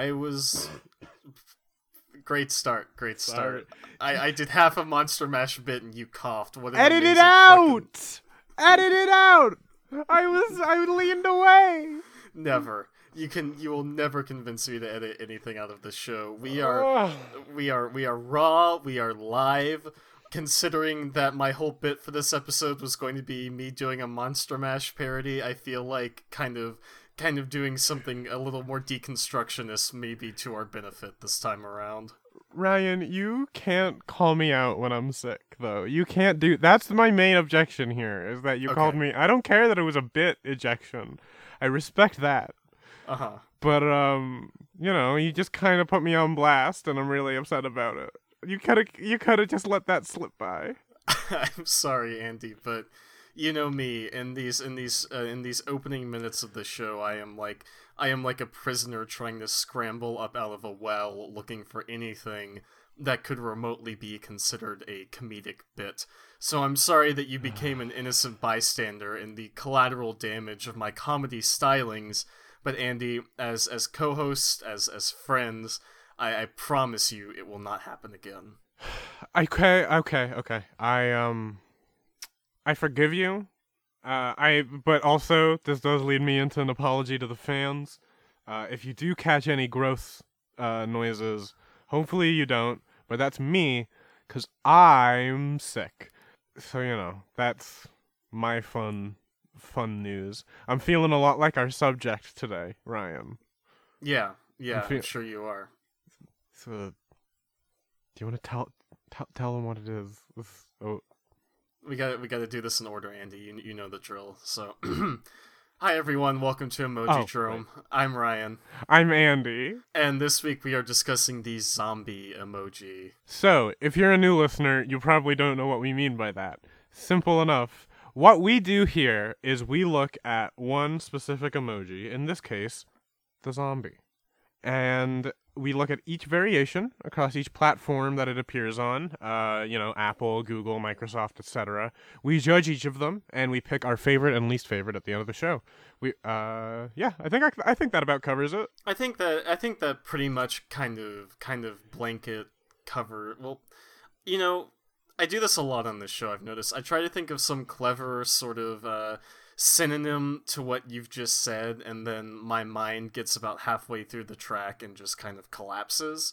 I was great start, great start. I, I did half a monster mash bit and you coughed. What Edit it amazing fucking- out. Edit it out. I was I leaned away. Never. You can. You will never convince me to edit anything out of the show. We are. We are. We are raw. We are live. Considering that my whole bit for this episode was going to be me doing a Monster Mash parody, I feel like kind of, kind of doing something a little more deconstructionist, maybe to our benefit this time around. Ryan, you can't call me out when I'm sick, though. You can't do. That's my main objection here. Is that you called me. I don't care that it was a bit ejection. I respect that. Uh huh. But um, you know, you just kind of put me on blast, and I'm really upset about it. You could have, you could have just let that slip by. I'm sorry, Andi, but you know me. In these, in these, uh, in these opening minutes of the show, I am like, I am like a prisoner trying to scramble up out of a well, looking for anything that could remotely be considered a comedic bit. So I'm sorry that you became an innocent bystander in the collateral damage of my comedy stylings. But Andi, as as co-host, as as friends, I, I promise you, it will not happen again. Okay, okay, okay. I um, I forgive you. Uh, I but also this does lead me into an apology to the fans. Uh, if you do catch any gross uh, noises, hopefully you don't. But that's me, cause I'm sick. So you know that's my fun, fun news. I'm feeling a lot like our subject today, Ryan. Yeah, yeah, feel- I'm sure you are. So, do you want to tell tell tell them what it is? This- oh, We got we got to do this in order, Andi. You you know the drill. So, hi everyone, welcome to Emoji Oh, I'm Ryan, I'm Andi. and this week we are discussing the zombie emoji. So, if you're a new listener, you probably don't know what we mean by that. Simple enough. What we do here is we look at one specific emoji, in this case, the zombie. And we look at each variation across each platform that it appears on, uh, you know, Apple, Google, Microsoft, etc. We judge each of them and we pick our favorite and least favorite at the end of the show. We uh yeah, I think I, I think that about covers it. I think that I think that pretty much kind of kind of blanket cover. Well, you know, I do this a lot on this show. I've noticed. I try to think of some clever sort of uh, synonym to what you've just said, and then my mind gets about halfway through the track and just kind of collapses.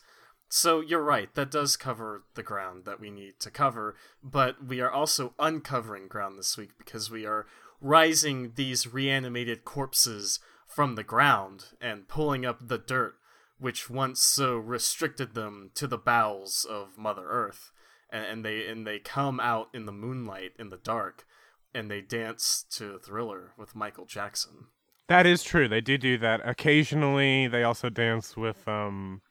So you're right. That does cover the ground that we need to cover, but we are also uncovering ground this week because we are rising these reanimated corpses from the ground and pulling up the dirt which once so restricted them to the bowels of Mother Earth, and, they and they come out in the moonlight in the dark, and they dance to Thriller with Michael Jackson. That is true. They do do that. Occasionally, they also dance with um.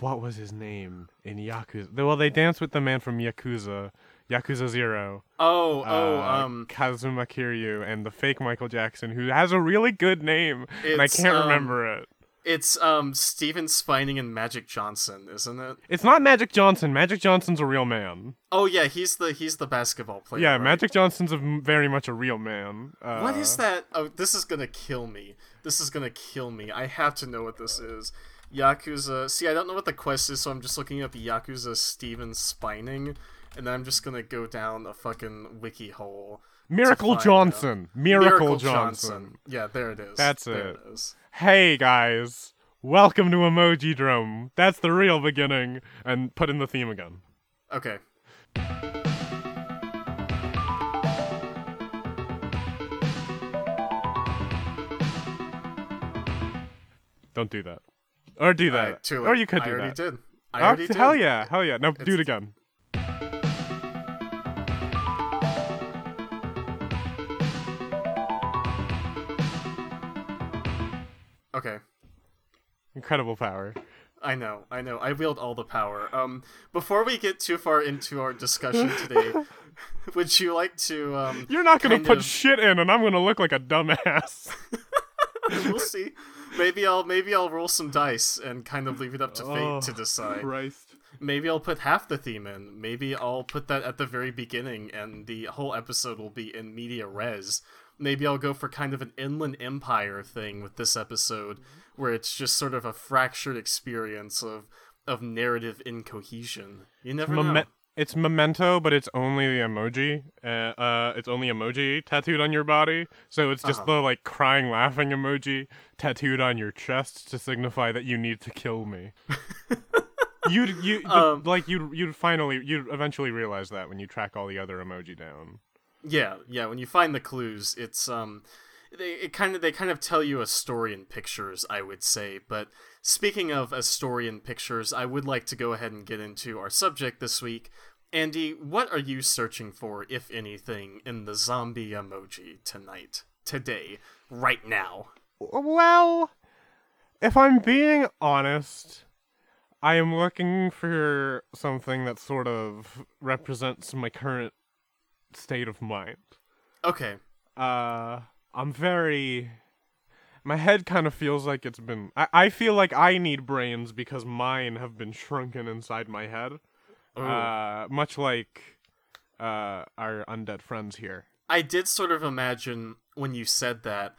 What was his name in Yakuza? Well, they dance with the man from Yakuza, Yakuza Zero. Oh, uh, um, Kazuma Kiryu, and the fake Michael Jackson, who has a really good name, and I can't um, remember it. It's um Steven Spining and Magic Johnson, isn't it? It's not Magic Johnson. Magic Johnson's a real man. Oh yeah, he's the he's the basketball player. yeah, right? Magic Johnson's a very much a real man. Uh, What is that? Oh, this is gonna kill me. This is gonna kill me. I have to know what this is. Yakuza. See, I don't know what the quest is, so I'm just looking up Yakuza Steven Spining, and then I'm just gonna go down a fucking wiki hole. Miracle. Johnson? Miracle, Johnson. Yeah, there it is. That's there it. it is. Hey guys, welcome to Emojidrome. That's the real beginning. And put in the theme again. Okay. Don't do that. Or do that. Late. or you could I do already that. did. I Oh, did. hell yeah, hell yeah. No, do it again. Okay. Incredible power. I know, I know. I wield all the power. Um, before we get too far into our discussion today, would you like to? Um, You're not gonna put of- shit in, and I'm gonna look like a dumbass. we'll see. Maybe I'll maybe I'll roll some dice and kind of leave it up to Oh, fate to decide. Christ. Maybe I'll put half the theme in. Maybe I'll put that at the very beginning, and the whole episode will be in media res. Maybe I'll go for kind of an inland empire thing with this episode, where it's just sort of a fractured experience of of narrative incohesion. You never know. It's memento, but it's only the emoji. Uh, uh, it's only emoji tattooed on your body. So it's just Uh-huh. the like crying, laughing emoji tattooed on your chest to signify that you need to kill me. you'd you Um, like you'd you'd finally you'd eventually realize that when you track all the other emoji down. Yeah, yeah. When you find the clues, it's um, they it kind of they kind of tell you a story in pictures, I would say. But speaking of a story in pictures, I would like to go ahead and get into our subject this week. Andi, what are you searching for, if anything, in the zombie emoji tonight, today, right now? Well, if I'm being honest, I am looking for something that sort of represents my current state of mind. Okay, Uh, I'm very. My head kind of feels like it's been. I, I feel like I need brains because mine have been shrunken inside my head. Ooh. Uh, much like uh, our undead friends here. I did sort of imagine when you said that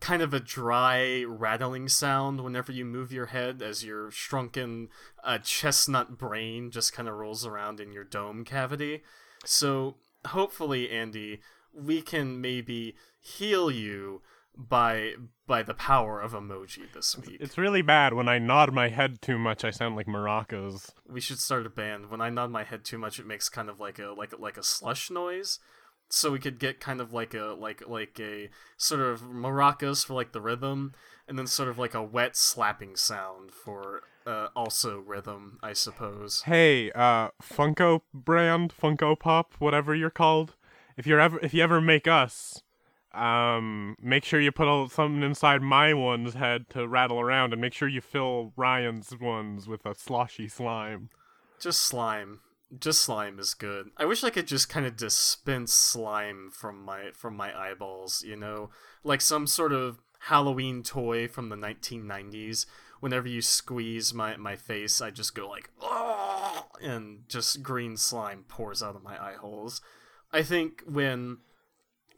kind of a dry rattling sound whenever you move your head as your shrunken uh, chestnut brain just kind of rolls around in your dome cavity. So hopefully, Andi, we can maybe heal you by by the power of emoji this week. It's really bad when I nod my head too much. I sound like maracas. we should start a band. When I nod my head too much, it makes kind of like a like like a slush noise. So we could get kind of like a like like a sort of maracas for like the rhythm, and then sort of like a wet slapping sound for uh, also rhythm, I suppose. Hey, uh, Funko brand, Funko Pop, whatever you're called. If you're ever, if you ever make us, um, make sure you put a, something inside my one's head to rattle around, and make sure you fill Ryan's ones with a sloshy slime. Just slime. Just slime is good. I wish I could just kind of dispense slime from my from my eyeballs, you know, like some sort of Halloween toy from the 1990s. Whenever you squeeze my my face, I just go like, oh, and just green slime pours out of my eye holes. I think when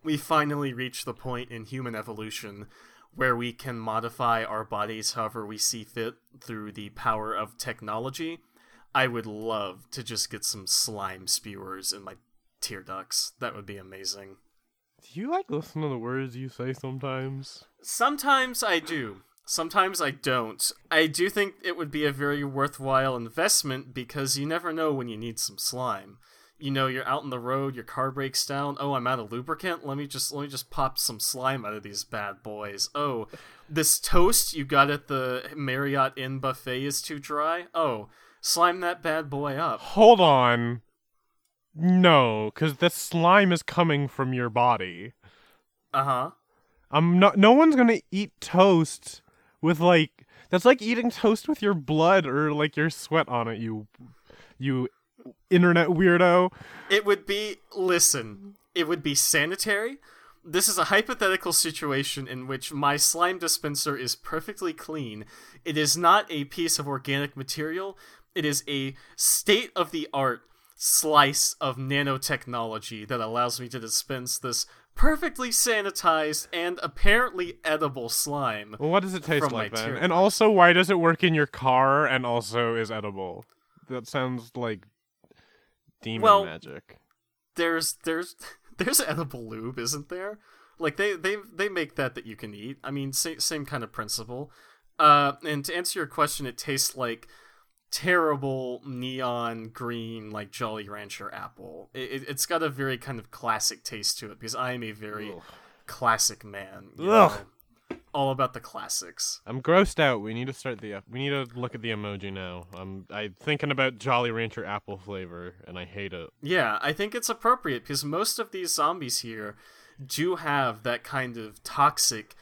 we finally reach the point in human evolution where we can modify our bodies however we see fit through the power of technology, I would love to just get some slime spewers in my tear ducts. That would be amazing. Do you like listen to the words you say sometimes? Sometimes I do. Sometimes I don't. I do think it would be a very worthwhile investment because you never know when you need some slime. You know, you're out on the road, your car breaks down. Oh, I'm out of lubricant. Let me just let me just pop some slime out of these bad boys. Oh, this toast you got at the Marriott Inn buffet is too dry. Oh, slime that bad boy up. Hold on. No, because the slime is coming from your body. Uh huh. I'm not. No one's gonna eat toast with like. That's like eating toast with your blood or like your sweat on it. You, you, internet weirdo. It would be listen, it would be sanitary. This is a hypothetical situation in which my slime dispenser is perfectly clean. It is not a piece of organic material. It is a state of the art slice of nanotechnology that allows me to dispense this perfectly sanitized and apparently edible slime. Well, what does it taste like then? And also, why does it work in your car and also is edible? That sounds like demon Well, magic. there's there's there's edible lube, isn't there? Like they they they make that that you can eat. I mean, same same kind of principle. Uh, and to answer your question, it tastes like terrible neon green, like Jolly Rancher apple. It, it, it's got a very kind of classic taste to it because I am a very classic man. you Ugh. know? all about the classics. I'm grossed out. We need to start the. We need to look at the emoji now. I'm. I'm thinking about Jolly Rancher apple flavor, and I hate it. Yeah, I think it's appropriate because most of these zombies here do have that kind of toxic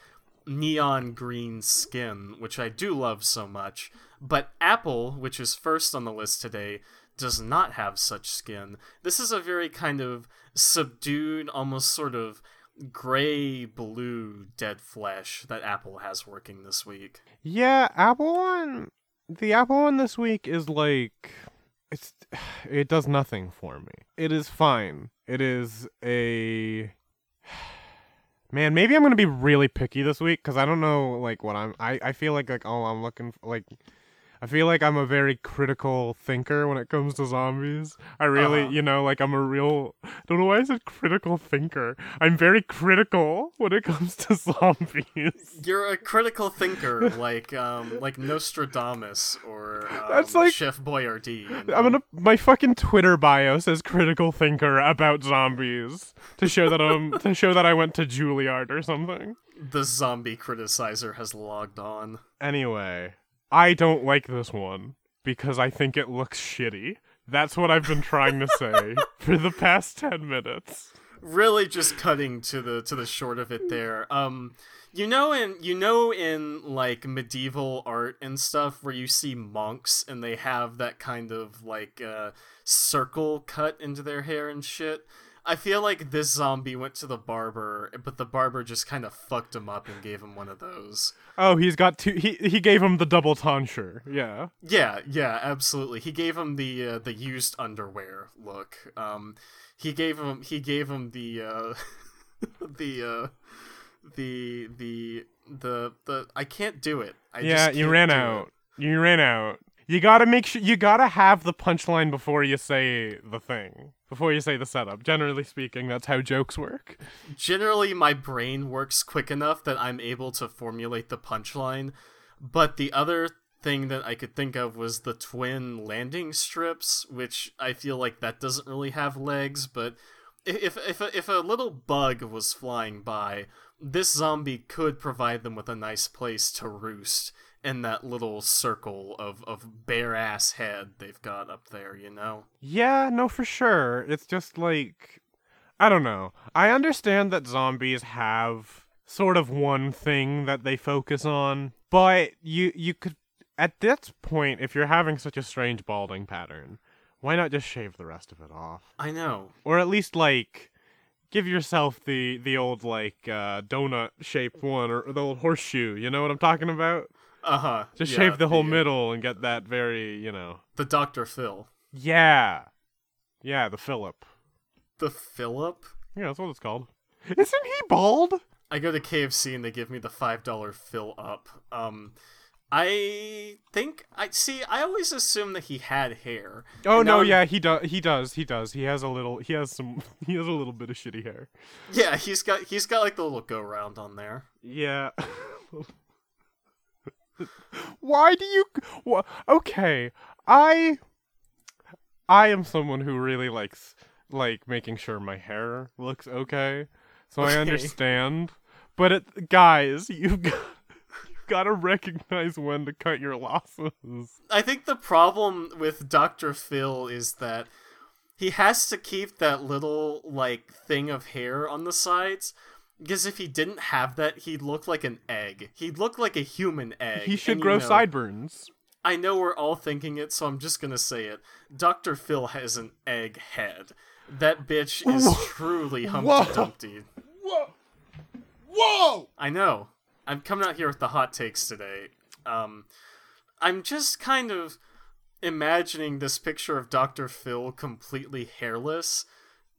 neon green skin, which I do love so much. But Apple, which is first on the list today, does not have such skin. This is a very kind of subdued, almost sort of gray blue dead flesh that Apple has working this week. Yeah, Apple one. The Apple one this week is like. It's. It does nothing for me. It is fine. It is a. Man, maybe I'm gonna be really picky this week because I don't know like what I'm. I I feel like like oh I'm looking for, like. I feel like I'm a very critical thinker when it comes to zombies. I really, Uh-huh. you know, like I'm a real. Don't know why I said critical thinker. I'm very critical when it comes to zombies. You're a critical thinker, like um, like Nostradamus or um, That's like- Chef Boyardee. you know? I'm gonna. My fucking Twitter bio says critical thinker about zombies to show that I'm to show that I went to Juilliard or something. The zombie criticizer has logged on. Anyway, I don't like this one because I think it looks shitty. That's what I've been trying to say for the past 10 minutes. really just cutting to the to the short of it there um you know in you know in like medieval art and stuff where you see monks and they have that kind of like uh circle cut into their hair and shit i feel like this zombie went to the barber but the barber just kind of fucked him up and gave him one of those Oh, he's got two he he gave him the double tonsure. Yeah. Yeah, yeah, absolutely. He gave him the uh, the used underwear look. Um, he gave him he gave him the uh, the uh, the the the the. I can't do it. I yeah, just you ran do it. out. You ran out. You got to make sure you got to have the punchline before you say the thing. Before you say the setup. Generally speaking, that's how jokes work. Generally, my brain works quick enough that I'm able to formulate the punchline. But the other thing that I could think of was the twin landing strips, which I feel like that doesn't really have legs. But if if a, if a little bug was flying by, this zombie could provide them with a nice place to roost in that little circle of of bare ass head they've got up there. You know. Yeah, no, for sure. It's just like I don't know. I understand that zombies have sort of one thing that they focus on, but you you could at this point, if you're having such a strange balding pattern, why not just shave the rest of it off, I know. or at least like give yourself the the old like uh, donut shaped one or the old horseshoe. You know what I'm talking about? Uh huh. Just shave the whole middle and get that very you know. The Doctor Phil. Yeah, yeah, the Philip. The Philip. Yeah, that's what it's called. Isn't he bald? I go to KFC and they give me the five dollar fill up. Um, I think I see. I always assume that he had hair. Oh no, now- yeah, he does. He does. He does. He has a little. He has some. He has a little bit of shitty hair. Yeah, he's got he's got like the little go round on there. Yeah. Why do you? Wha okay, I. I am someone who really likes like making sure my hair looks okay, so I understand. But it, guys, you've got, you've got to recognize when to cut your losses. I think the problem with Doctor Phil is that he has to keep that little like thing of hair on the sides. Because if he didn't have that, he'd look like an egg. He'd look like a human egg. He should and, you grow know- sideburns. I know we're all thinking it, so I'm just gonna say it. Dr. Phil has an egg head. That bitch is Whoa. truly Whoa. Humpty Dumpty. Whoa! Whoa! I know. I'm coming out here with the hot takes today. Um, I'm just kind of imagining this picture of Dr. Phil completely hairless,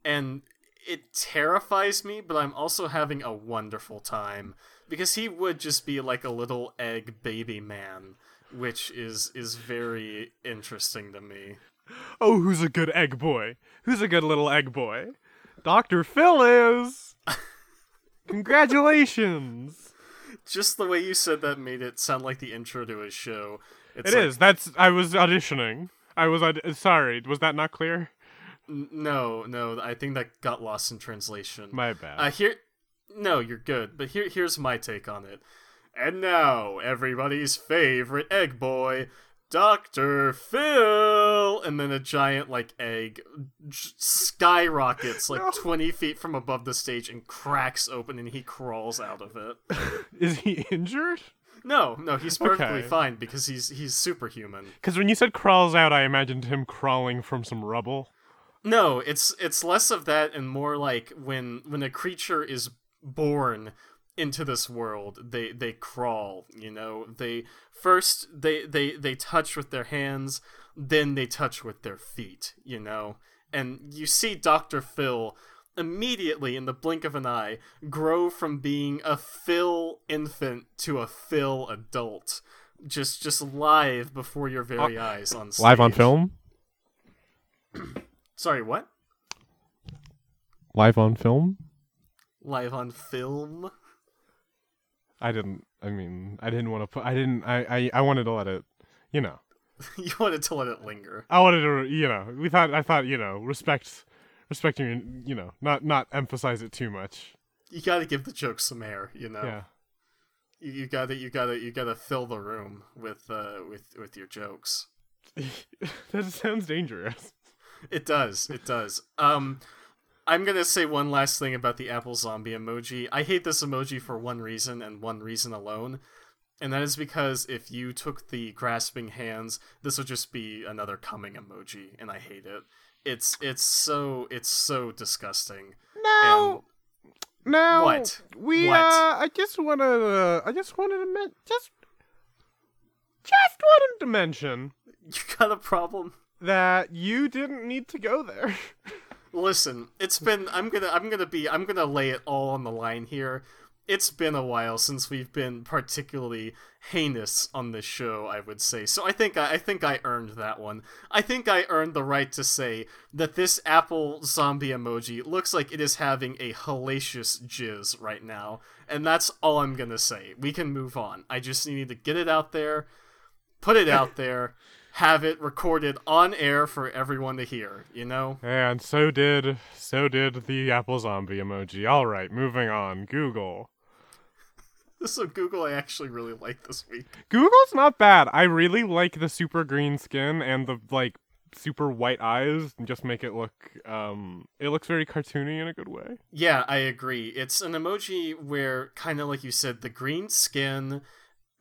and it terrifies me, but I'm also having a wonderful time because he would just be like a little egg baby man, which is is very interesting to me. Oh, who's a good egg boy? Who's a good little egg boy? Dr. Phil is! Congratulations! Just the way you said that made it sound like the intro to his show. It's It like, is. That's. I was auditioning. I was. Aud- sorry, was that not clear? No, no, I think that got lost in translation. My bad. Uh, here, no, you're good. But here, here's my take on it. And now, everybody's favorite egg boy, Doctor Phil, and then a giant like egg j- skyrockets like No. twenty feet from above the stage and cracks open, and he crawls out of it. is he injured? No, no, he's perfectly Okay. fine because he's he's superhuman. Because when you said crawls out, I imagined him crawling from some rubble. No, it's it's less of that and more like when when a creature is born into this world, they they crawl, you know. They first they they they touch with their hands, then they touch with their feet, you know. And you see Dr. Phil immediately in the blink of an eye grow from being a Phil infant to a Phil adult just just live before your very uh, eyes on stage. Live on film? Sorry, what? Live on film? Live on film? I didn't. I mean, I didn't want to put. I didn't. I. I. I wanted to let it. You know. you wanted to let it linger. I wanted to. You know. We thought. I thought. You know. Respect. Respecting. You know. Not. Not emphasize it too much. You got to give the joke some air. You know. Yeah. You, you gotta. You gotta. You gotta fill the room with. Uh. With. With your jokes. that sounds dangerous. It does. It does. Um. I'm gonna say one last thing about the Apple zombie emoji. I hate this emoji for one reason and one reason alone, and that is because if you took the grasping hands, this would just be another coming emoji, and I hate it. It's it's so it's so disgusting. No. No. What? We What? uh I just wanna uh, I just wanted to men- just just wanted to mention You got a problem? That you didn't need to go there. Listen, it's been I'm gonna I'm gonna be I'm gonna lay it all on the line here. It's been a while since we've been particularly heinous on this show, I would say. So I think I, I think I earned that one. I think I earned the right to say that this Apple zombie emoji looks like it is having a hellacious jizz right now, and that's all I'm gonna say. We can move on. I just need to get it out there, put it out there, have it recorded on air for everyone to hear. You know. and so did so did the Apple zombie emoji. All right, moving on. Google. So Google, I actually really like this week. Google's not bad. I really like the super green skin and the like super white eyes and just make it look um it looks very cartoony in a good way. Yeah, I agree. It's an emoji where, kind of like you said, the green skin,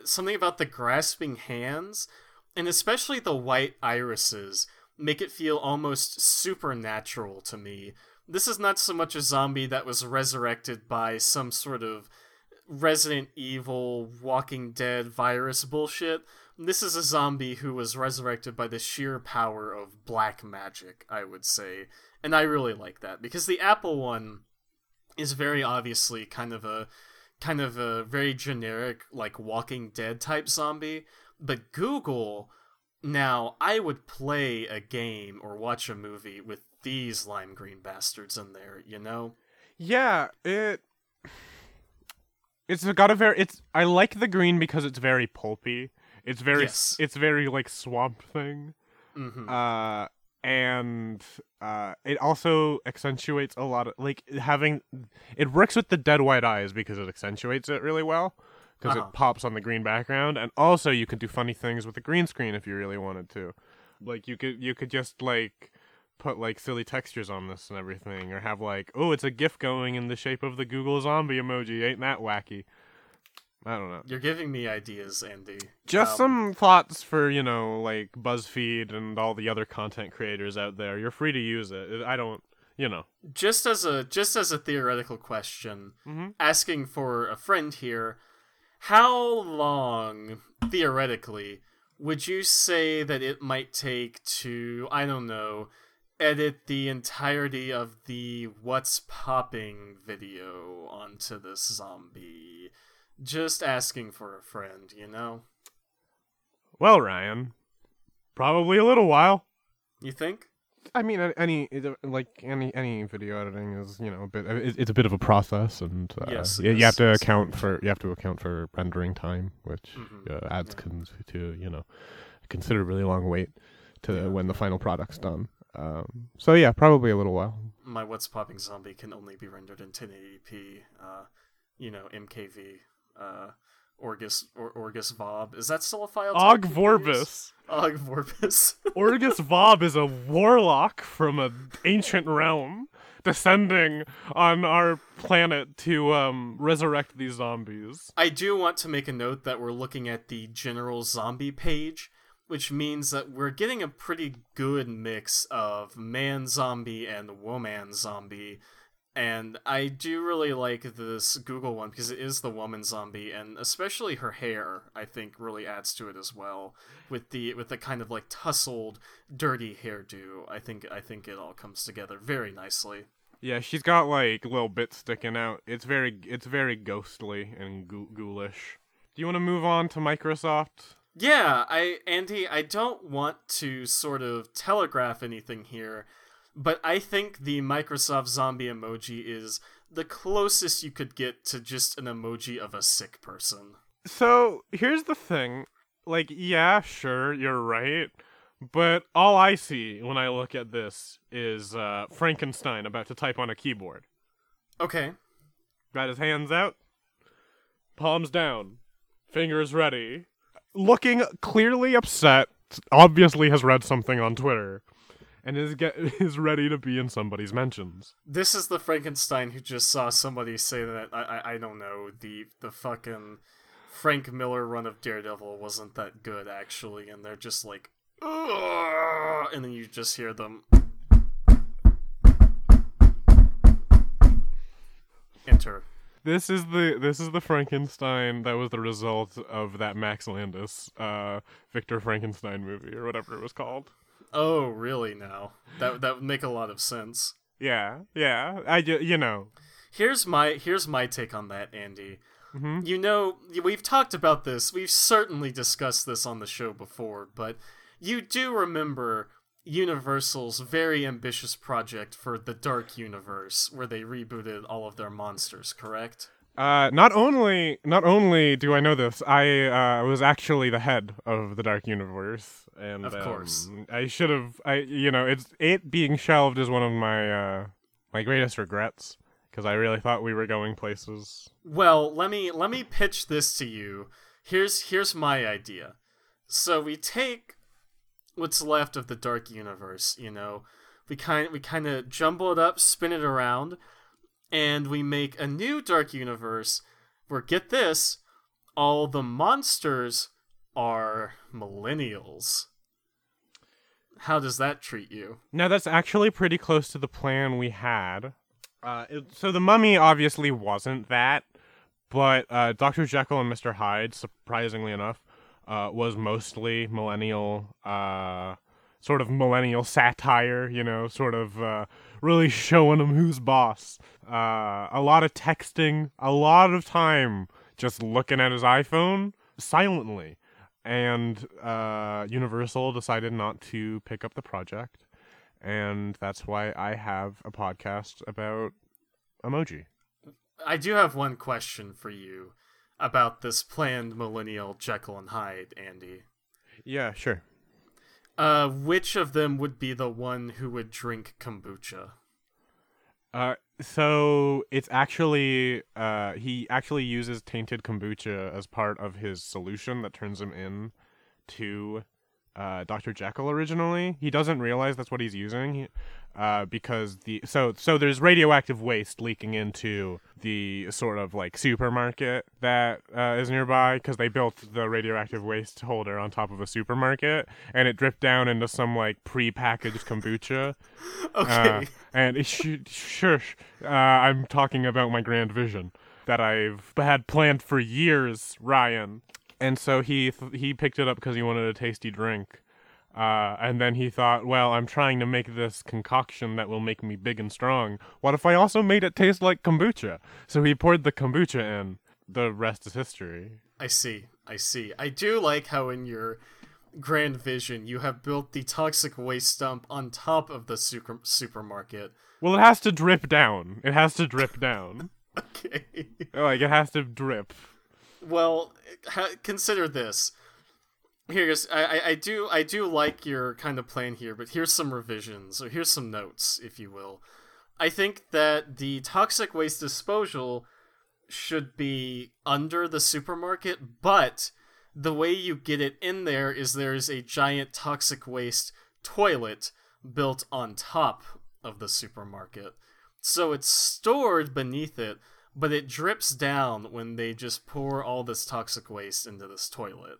something about the grasping hands, and especially the white irises make it feel almost supernatural to me. This is not so much a zombie that was resurrected by some sort of Resident Evil, Walking Dead virus bullshit. This is a zombie who was resurrected by the sheer power of black magic, I would say. And I really like that because the Apple one is very obviously kind of a kind of a very generic like Walking Dead type zombie, but Google now I would play a game or watch a movie with these lime green bastards in there, you know? Yeah, it it's got a very it's I like the green because it's very pulpy. It's very Yes. it's very like swamp thing. hmm Uh and uh it also accentuates a lot of like having it works with the dead white eyes because it accentuates it really well because Uh-huh. it pops on the green background. And also you could do funny things with the green screen if you really wanted to. Like you could you could just like put like silly textures on this and everything or have like oh it's a gif going in the shape of the google zombie emoji. Ain't that wacky? I don't know. You're giving me ideas, Andi. just Um, some thoughts for you know like buzzfeed and all the other content creators out there. You're free to use it. I don't you know. Just as a just as a theoretical question, Mhm. asking for a friend here, how long theoretically would you say that it might take to I don't know edit the entirety of the what's popping video onto this zombie? Just asking for a friend, you know? well ryan probably a little while You think? I mean, any like any any video editing is you know a bit. It's a bit of a process, and uh, Yes, you, you have to yes. account for you have to account for rendering time, which Mhm, uh, adds yeah. con- to you know a considerably long wait to Yeah. when the final product's done. Um, so yeah, probably a little while. My what's popping zombie can only be rendered in 1080p. Uh, you know, MKV. Orgus or Orgus Vob. Is that still a file? Ogg you can use? Vorbis. Ogg Vorbis. Orgus Vob is a warlock from an ancient realm descending on our planet to um, resurrect these zombies. I do want to make a note that we're looking at the general zombie page, which means that we're getting a pretty good mix of man zombie and woman zombie. And I do really like this Google one because it is the woman zombie, and especially her hair, I think, really adds to it as well. With the with the kind of like tousled, dirty hairdo, I think I think it all comes together very nicely. Yeah, she's got like little bits sticking out. It's very it's very ghostly and ghoulish. Do you want to move on to Microsoft? Yeah, I Andi, I don't want to sort of telegraph anything here, but I think the Microsoft zombie emoji is the closest you could get to just an emoji of a sick person. So, here's the thing. Like, yeah, sure, you're right. But all I see when I look at this is uh, Frankenstein about to type on a keyboard. Okay. Got his hands out, palms down, fingers ready. Looking clearly upset, obviously has read something on Twitter, and is get is ready to be in somebody's mentions. This is the Frankenstein who just saw somebody say that I I, I don't know the the fucking Frank Miller run of Daredevil wasn't that good actually, and they're just like, Ugh! and then you just hear them enter. This is the this is the Frankenstein that was the result of that Max Landis uh Victor Frankenstein movie or whatever it was called. Oh, really? Now that that would make a lot of sense. Yeah, yeah. I you know. Here's my here's my take on that, Andi. Mhm. You know, we've talked about this. We've certainly discussed this on the show before, but you do remember Universal's very ambitious project for the Dark Universe, where they rebooted all of their monsters, correct? Uh, not only not only do I know this, I uh, was actually the head of the Dark Universe, and Of course. um, I should have. I you know it's it being shelved is one of my uh, my greatest regrets because I really thought we were going places. Well, let me let me pitch this to you. Here's here's my idea. So we take what's left of the dark universe, you know. We kind we kind of jumble it up, spin it around, and we make a new dark universe where get this, all the monsters are millennials. How does that treat you? Now that's actually pretty close to the plan we had. Uh, it- so the mummy obviously wasn't that, but uh, Doctor Jekyll and Mister Hyde, surprisingly enough, uh, was mostly millennial, uh, sort of millennial satire. You know, sort of uh, really showing him who's boss. Uh, a lot of texting, a lot of time just looking at his iPhone silently. And uh, Universal decided not to pick up the project and that's why I have a podcast about emoji. I do have one question for you about this planned millennial Jekyll and Hyde, Andi. Yeah, sure. Uh, which of them would be the one who would drink kombucha? Uh, so it's actually uh he actually uses tainted kombucha as part of his solution that turns him in to uh Dr. Jekyll originally. He doesn't realize that's what he's using. Uh, because the so so there's radioactive waste leaking into the sort of like supermarket that uh, is nearby because they built the radioactive waste holder on top of a supermarket and it dripped down into some like pre-packaged kombucha Okay. uh, and it sh- sure, uh, I'm talking about my grand vision that I've had planned for years, Ryan. And so he th- he picked it up because he wanted a tasty drink. Uh, and then he thought, well, I'm trying to make this concoction that will make me big and strong. What if I also made it taste like kombucha? So he poured the kombucha in. The rest is history. I see. I see. I do like how in your grand vision you have built the toxic waste dump on top of the super- supermarket. Well, it has to drip down. It has to drip down. Okay. like, it has to drip. Well, ha- consider this. Here's I, I I do I do like your kind of plan here, but here's some revisions or here's some notes, if you will. I think that the toxic waste disposal should be under the supermarket, but the way you get it in there is there's a giant toxic waste toilet built on top of the supermarket. So it's stored beneath it, but it drips down when they just pour all this toxic waste into this toilet.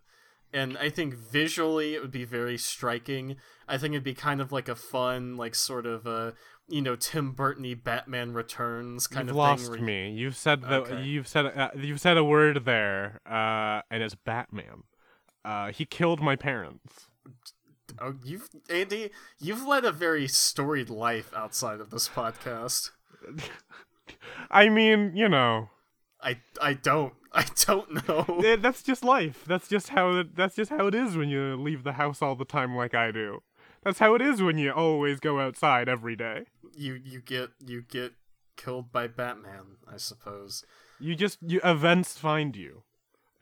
And I think visually it would be very striking. I think it'd be kind of like a fun, like sort of a you know Tim Burton-y Batman Returns kind you've of lost thing. you- me. You've said the Okay. you've said uh, you've said a word there, uh, and it's Batman. Uh, he killed my parents. Oh, you've Andi, you've led a very storied life outside of this podcast. I mean, you know, I I don't I don't know. that's just life. That's just how it, that's just how it is when you leave the house all the time like I do. That's how it is when you always go outside every day. You you get you get killed by Batman, I suppose. You just you events find you,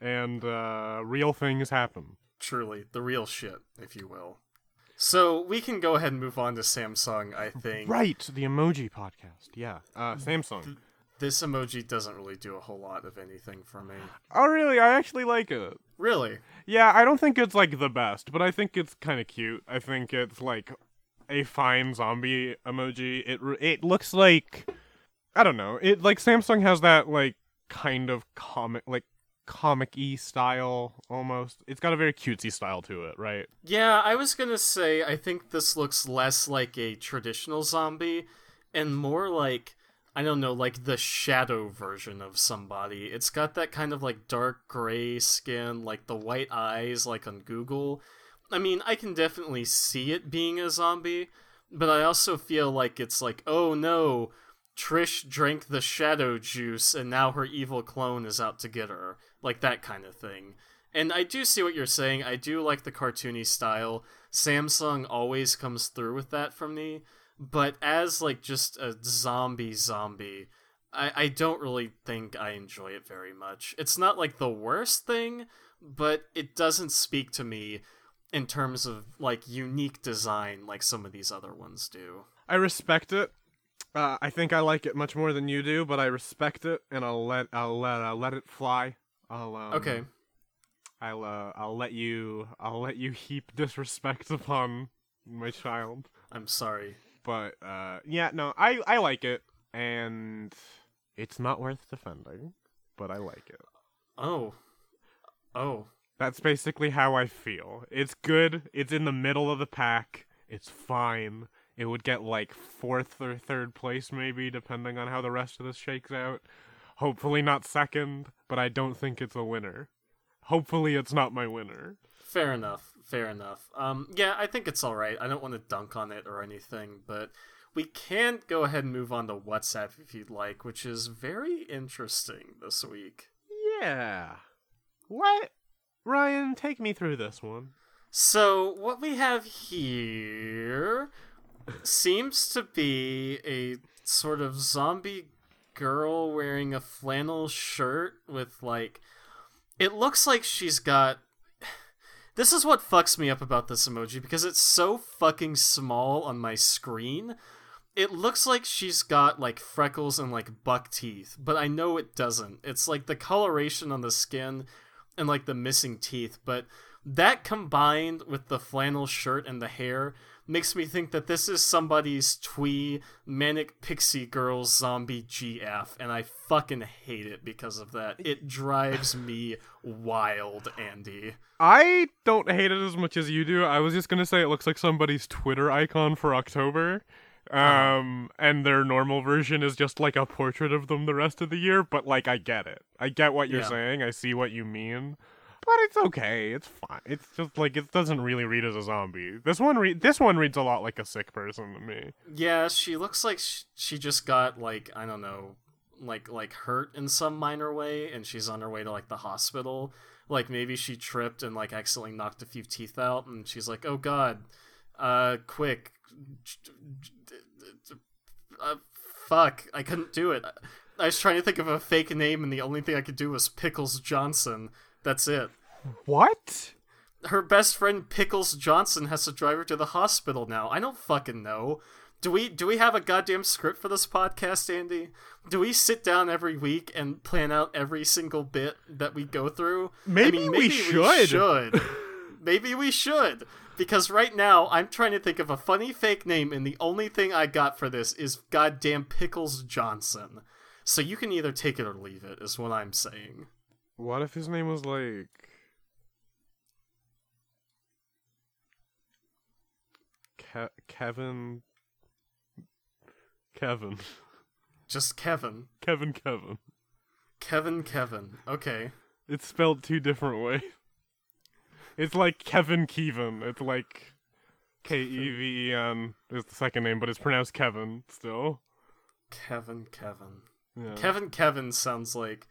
and uh, real things happen. Truly, the real shit, if you will. So we can go ahead and move on to Samsung, I think. Right, the emoji podcast. Yeah, uh, Samsung. This emoji doesn't really do a whole lot of anything for me. Oh, really? I actually like it. Really? Yeah, I don't think it's like the best, but I think it's kind of cute. I think it's like a fine zombie emoji. It r- it looks like I don't know. It like Samsung has that like kind of comic like comic-y style almost. It's got a very cutesy style to it, right? Yeah, I was gonna say I think this looks less like a traditional zombie and more like I don't know, like the shadow version of somebody. It's got that kind of like dark gray skin, like the white eyes, like on Google. I mean, I can definitely see it being a zombie, but I also feel like it's like, oh no, Trish drank the shadow juice and now her evil clone is out to get her. Like that kind of thing. And I do see what you're saying. I do like the cartoony style. Samsung always comes through with that for me. But as like just a zombie zombie, I, I don't really think I enjoy it very much. It's not like the worst thing, but it doesn't speak to me in terms of like unique design like some of these other ones do. I respect it. Uh, I think I like it much more than you do, but I respect it, and I'll let I'll let I'll let it fly. I'll um, Okay. I'll uh, I'll let you I'll let you heap disrespect upon my child. I'm sorry. But uh, yeah, no, I I like it, and it's not worth defending, but I like it. Oh. Oh. That's basically how I feel. It's good. It's in the middle of the pack. It's fine. It would get like fourth or third place, maybe, depending on how the rest of this shakes out. Hopefully not second, but I don't think it's a winner. Hopefully it's not my winner. Fair enough. Fair enough. Um, yeah, I think it's all right. I don't want to dunk on it or anything, but we can go ahead and move on to WhatsApp if you'd like, which is very interesting this week. Yeah. What? Ryan, take me through this one. So what we have here seems to be a sort of zombie girl wearing a flannel shirt with like it looks like she's got this is what fucks me up about this emoji because it's so fucking small on my screen. It looks like she's got like freckles and like buck teeth, but I know it doesn't. It's like the coloration on the skin and like the missing teeth, but that combined with the flannel shirt and the hair makes me think that this is somebody's twee manic pixie girl zombie GF, and I fucking hate it because of that. It drives me wild, Andi. I don't hate it as much as you do. I was just gonna say it looks like somebody's Twitter icon for October. Um, and their normal version is just like a portrait of them the rest of the year, but like I get it. I get what you're Yeah. saying. I see what you mean. But it's okay. It's fine. It's just like it doesn't really read as a zombie. This one re- this one reads a lot like a sick person to me. Yeah, she looks like sh- she just got like I don't know, like like hurt in some minor way, and she's on her way to like the hospital. Like maybe she tripped and like accidentally knocked a few teeth out, and she's like, "Oh God, uh, quick, uh, fuck, I couldn't do it." I was trying to think of a fake name, and the only thing I could do was Pickles Johnson. That's it. What? Her best friend Pickles Johnson has to drive her to the hospital now. I don't fucking know. Do we do we have a goddamn script for this podcast, Andi? Do we sit down every week and plan out every single bit that we go through? I Maybe we maybe should. should. maybe we should. Because right now I'm trying to think of a funny fake name, and the only thing I got for this is goddamn Pickles Johnson. So you can either take it or leave it, is what I'm saying. What if his name was like Ke- Kevin Kevin Just Kevin. Kevin Kevin. Kevin Kevin. Okay. It's spelled two different ways. It's like Kevin Keven. It's like K E V E N is the second name, but it's pronounced Kevin still. Kevin Kevin. Yeah. Kevin Kevin sounds like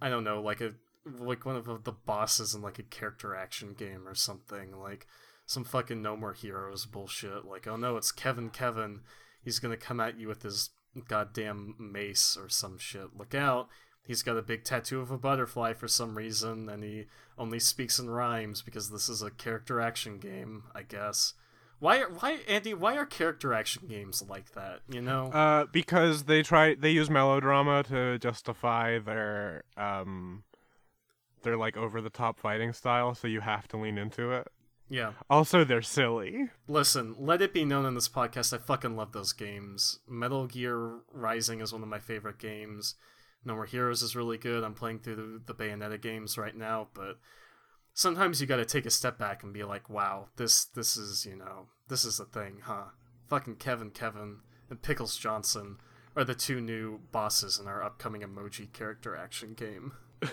I don't know, like a like one of the bosses in like a character action game or something, like some fucking No More Heroes bullshit. Like, oh no, it's Kevin Keven. He's gonna come at you with his goddamn mace or some shit. Look out. He's got a big tattoo of a butterfly for some reason, and he only speaks in rhymes because this is a character action game, I guess. Why, why, Andi? Why are character action games like that? You know, Uh, because they try they use melodrama to justify their um their like over the top fighting style, so you have to lean into it. Yeah. Also, they're silly. Listen, let it be known in this podcast, I fucking love those games. Metal Gear Rising is one of my favorite games. No More Heroes is really good. I'm playing through the, the Bayonetta games right now, but sometimes you got to take a step back and be like, "Wow, this this is you know this is the thing, huh?" Fucking Kevin Keven and Pickles Johnson are the two new bosses in our upcoming emoji character action game. I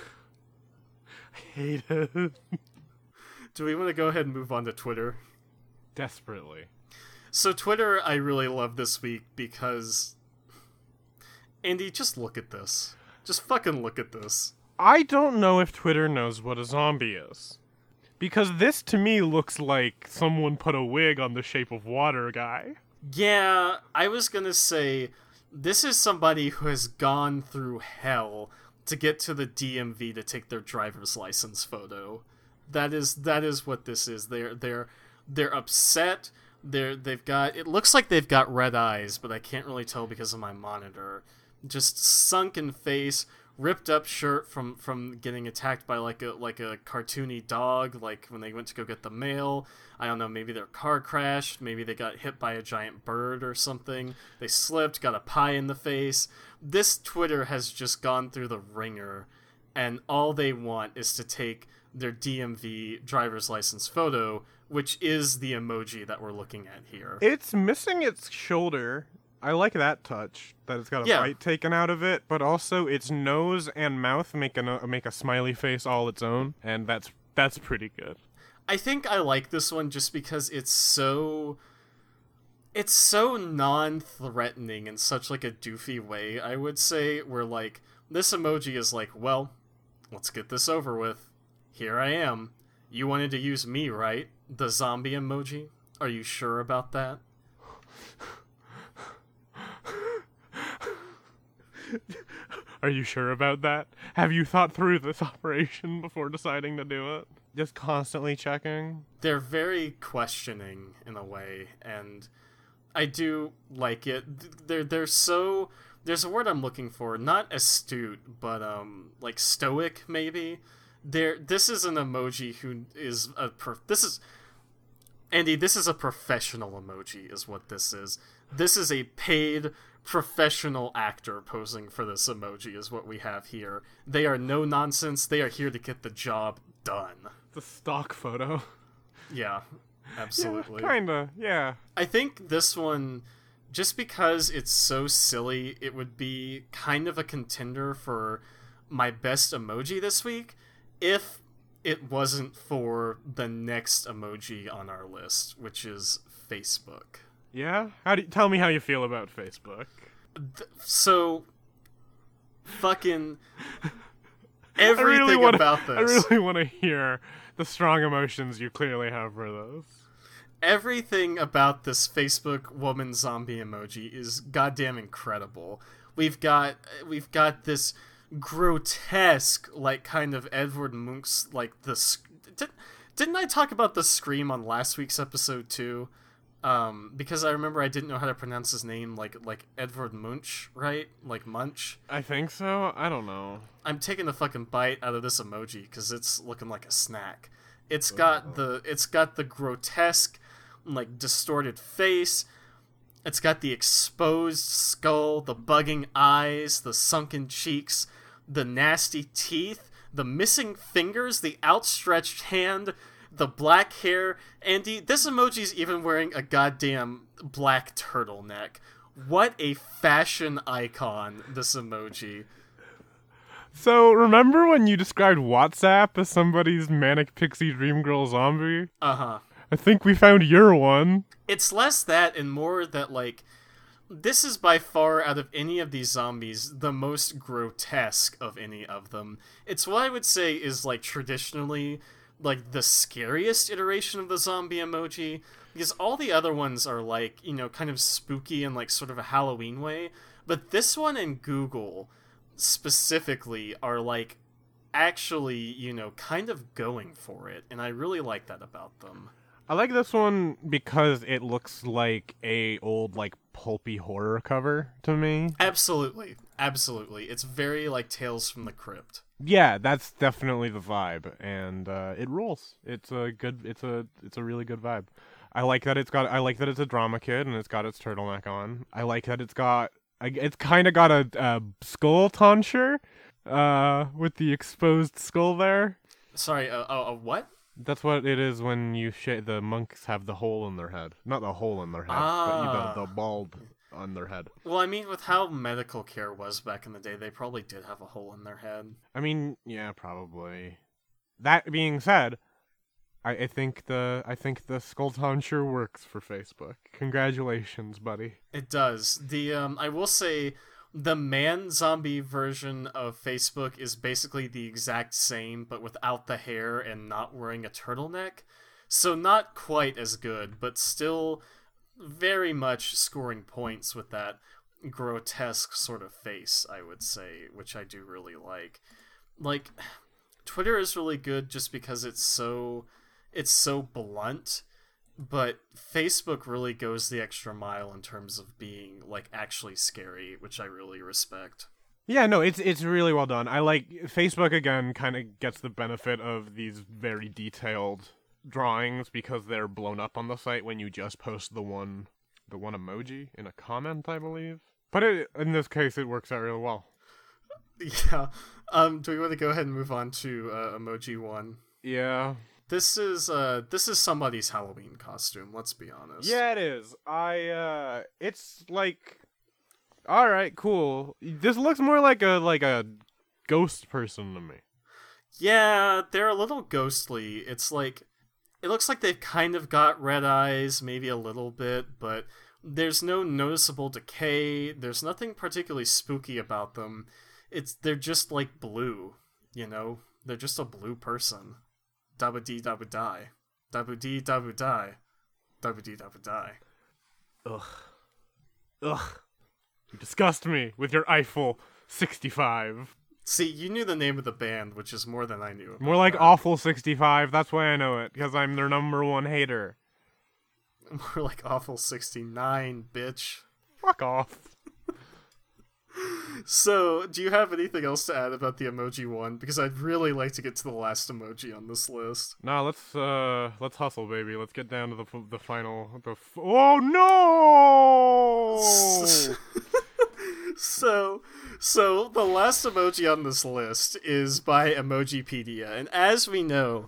hate it Do we want to go ahead and move on to Twitter? desperately. So Twitter, I really love this week because Andi, just look at this. Just fucking look at this. I don't know if Twitter knows what a zombie is. Because this to me looks like someone put a wig on the shape of water guy. Yeah, I was gonna say this is somebody who has gone through hell to get to the DMV to take their driver's license photo. That is that is what this is. They're they're they're upset. They're they've got it looks like they've got red eyes, but I can't really tell because of my monitor. Just sunken face, ripped up shirt from from getting attacked by like a like a cartoony dog like when they went to go get the mail i don't know maybe their car crashed maybe they got hit by a giant bird or something they slipped got a pie in the face this twitter has just gone through the ringer and all they want is to take their dmv driver's license photo which is the emoji that we're looking at here It's missing its shoulder. I like that touch that it's got a Yeah. bite taken out of it, but also its nose and mouth make a uh, make a smiley face all its own, and that's that's pretty good. I think I like this one just because it's so it's so non-threatening in such like a doofy way, I would say, where like this emoji is like, well, let's get this over with. Here I am. You wanted to use me, right? The zombie emoji? Are you sure about that? Are you sure about that? Have you thought through this operation before deciding to do it? Just constantly checking. they're very questioning in a way and i do like it they're they're so there's a word i'm looking for not astute but um like stoic maybe there this is an emoji who is a per- this is andi this is a professional emoji is what this is. This is a paid professional actor posing for this emoji is what we have here. They are no nonsense. They are here to get the job done. The stock photo. yeah absolutely. Kinda, yeah. I think this one, just because it's so silly, it would be kind of a contender for my best emoji this week if it wasn't for the next emoji on our list, which is Facebook. Yeah? How do you, tell me how you feel about Facebook? Th- so, fucking everything I really wanna, about this. I really want to hear the strong emotions you clearly have for those. everything about this Facebook woman zombie emoji is goddamn incredible. We've got we've got this grotesque like kind of Edward Munch's like the sc- did, didn't I talk about the scream on last week's episode too? Um, because I remember I didn't know how to pronounce his name like like Edward Munch, right? Like Munch. I think so. I don't know. I'm taking the fucking bite out of this emoji because it's looking like a snack. It's got the it's got the grotesque, like distorted face. It's got the exposed skull, the bugging eyes, the sunken cheeks, the nasty teeth, the missing fingers, the outstretched hand, the black hair. Andi, this emoji's even wearing a goddamn black turtleneck. What a fashion icon this emoji. So, remember when you described WhatsApp as somebody's manic pixie dream girl zombie? Uh huh. I think we found your one. It's less that and more that like this is by far out of any of these zombies the most grotesque of any of them. It's what I would say is like traditionally like the scariest iteration of the zombie emoji because all the other ones are like, you know, kind of spooky and like sort of a Halloween way, but this one and Google specifically are like actually, you know, kind of going for it, and I really like that about them. I like this one because it looks like a old like pulpy horror cover to me. Absolutely. Absolutely. It's very like Tales from the Crypt. Yeah, that's definitely the vibe and uh, it rolls. It's a good it's a it's a really good vibe. I like that it's got I like that it's a drama kid and it's got its turtleneck on. I like that it's got it's kind of got a, a skull tonsure uh with the exposed skull there. Sorry, uh, uh, uh what? That's what it is when you sh- the monks have the hole in their head. Not the hole in their head, Ah. but the, the bald on their head. Well, I mean, with how medical care was back in the day, they probably did have a hole in their head. I mean, yeah, probably. That being said, I, I think the I think the skull tonsure works for Facebook. Congratulations, buddy. It does. The um, I will say, the man zombie version of Facebook is basically the exact same, but without the hair and not wearing a turtleneck. So not quite as good, but still very much scoring points with that grotesque sort of face, I would say, which I do really like. Like Twitter is really good just because it's so it's so blunt, but Facebook really goes the extra mile in terms of being like actually scary, which I really respect. Yeah, no, it's it's really well done. I like Facebook again kind of gets the benefit of these very detailed drawings because they're blown up on the site when you just post the one the one emoji in a comment, I believe. But it, in this case it works out really well. Yeah. Um do we want to go ahead and move on to uh, emoji 1? Yeah. This is uh this is somebody's Halloween costume, let's be honest. Yeah, it is. I uh it's like all right, cool. This looks more like a like a ghost person to me. Yeah, they're a little ghostly. It's like it looks like they've kind of got red eyes, maybe a little bit, but there's no noticeable decay. There's nothing particularly spooky about them. It's they're just like blue, you know? They're just a blue person. Dabu dee dabu die. Dabu dee dabu die. Dabu dee dabu die. Ugh. Ugh. You disgust me with your Eiffel 65. See, you knew the name of the band, which is more than I knew. More like that. Awful 65. That's why I know it, because I'm their number one hater. More like Awful 69, bitch. Fuck off. So, do you have anything else to add about the emoji one? Because I'd really like to get to the last emoji on this list. Nah, let's uh, let's hustle, baby. Let's get down to the f- the final. The f- oh no! So, so the last emoji on this list is by Emojipedia, and as we know,